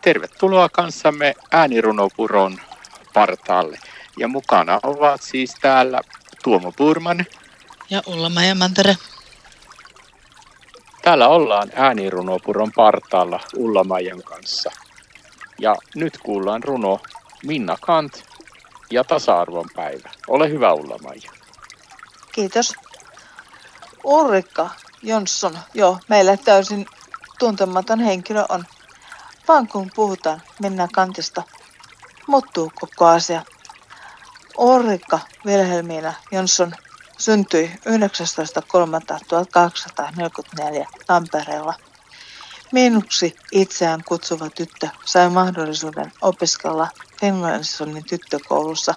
Tervetuloa kanssamme äänirunopuron partaalle. Ja mukana ovat siis täällä Tuomo Purman. Ja ulla ja Mantere. Täällä ollaan äänirunopuron partaalla ulla kanssa. Ja nyt kuullaan runo Minna Kant ja tasa-arvon päivä. Ole hyvä Ulla-Maija. Kiitos. Ulrikka Jonsson, joo, meille täysin tuntematon henkilö on. Vaan kun puhutaan Minna Kantista, muuttuu koko asia. Ulrikka Wilhelmina Jonsson syntyi 19.3.1844 Tampereella. Miinuksi itseään kutsuva tyttö sai mahdollisuuden opiskella Finlaysonin tyttökoulussa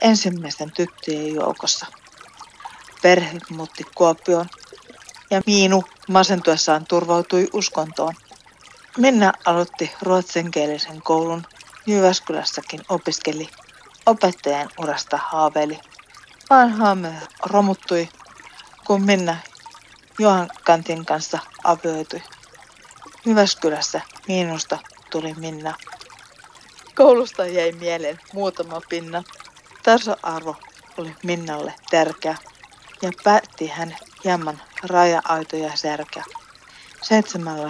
ensimmäisten tyttöjen joukossa. Perhe muutti Kuopioon ja Miinu masentuessaan turvautui uskontoon. Minna aloitti ruotsinkielisen koulun. Jyväskylässäkin opiskeli. Opettajan urasta haaveili. Vaan haame romuttui, kun Minna Johan Kantin kanssa avioitui. Jyväskylässä miinusta tuli Minna. Koulusta jäi mieleen muutama pinna. Tasa-arvo oli Minnalle tärkeä ja päätti hän hieman raja-aitoja särkeä. Seitsemän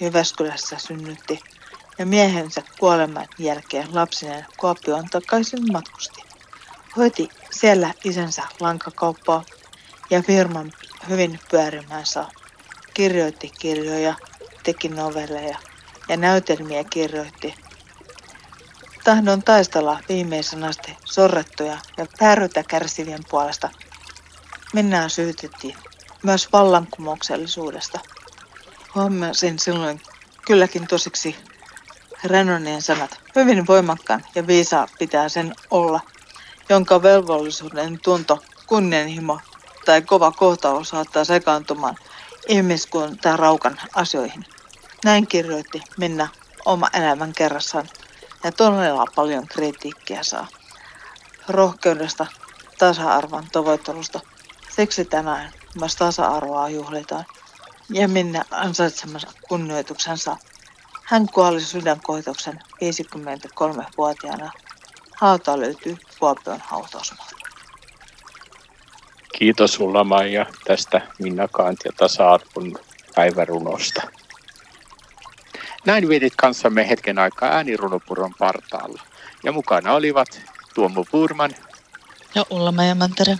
Jyväskylässä synnytti ja miehensä kuoleman jälkeen lapsinen Kuopioon takaisin matkusti. Hoiti siellä isänsä lankakauppaa ja firman hyvin pyörimään saa. Kirjoitti kirjoja, teki novelleja ja näytelmiä kirjoitti. Tahdon taistella viimeisen asti sorrettuja ja päärytä kärsivien puolesta. Minä syytettiin myös vallankumouksellisuudesta. Huomasin silloin kylläkin tosiksi Renonien sanat. Hyvin voimakkaan ja viisaa pitää sen olla, jonka velvollisuuden tunto, kunnianhimo tai kova kohtaus saattaa sekaantumaan ihmiskunnan raukan asioihin. Näin kirjoitti Minna oma elämän kerrassaan ja todella paljon kritiikkiä saa. Rohkeudesta, tasa-arvon tavoittelusta. Siksi tänään myös tasa-arvoa juhlitaan ja minne ansaitsemansa kunnioituksensa. Hän kuoli sydänkoitoksen 53-vuotiaana. Hauta löytyy Kuopion hautausmaalta. Kiitos sulla Maija tästä Minna Kant ja tasa-arvon päivärunosta. Näin vietit kanssamme hetken aikaa äänirunopuron partaalla. Ja mukana olivat Tuomo Purman ja Ulla Mantere.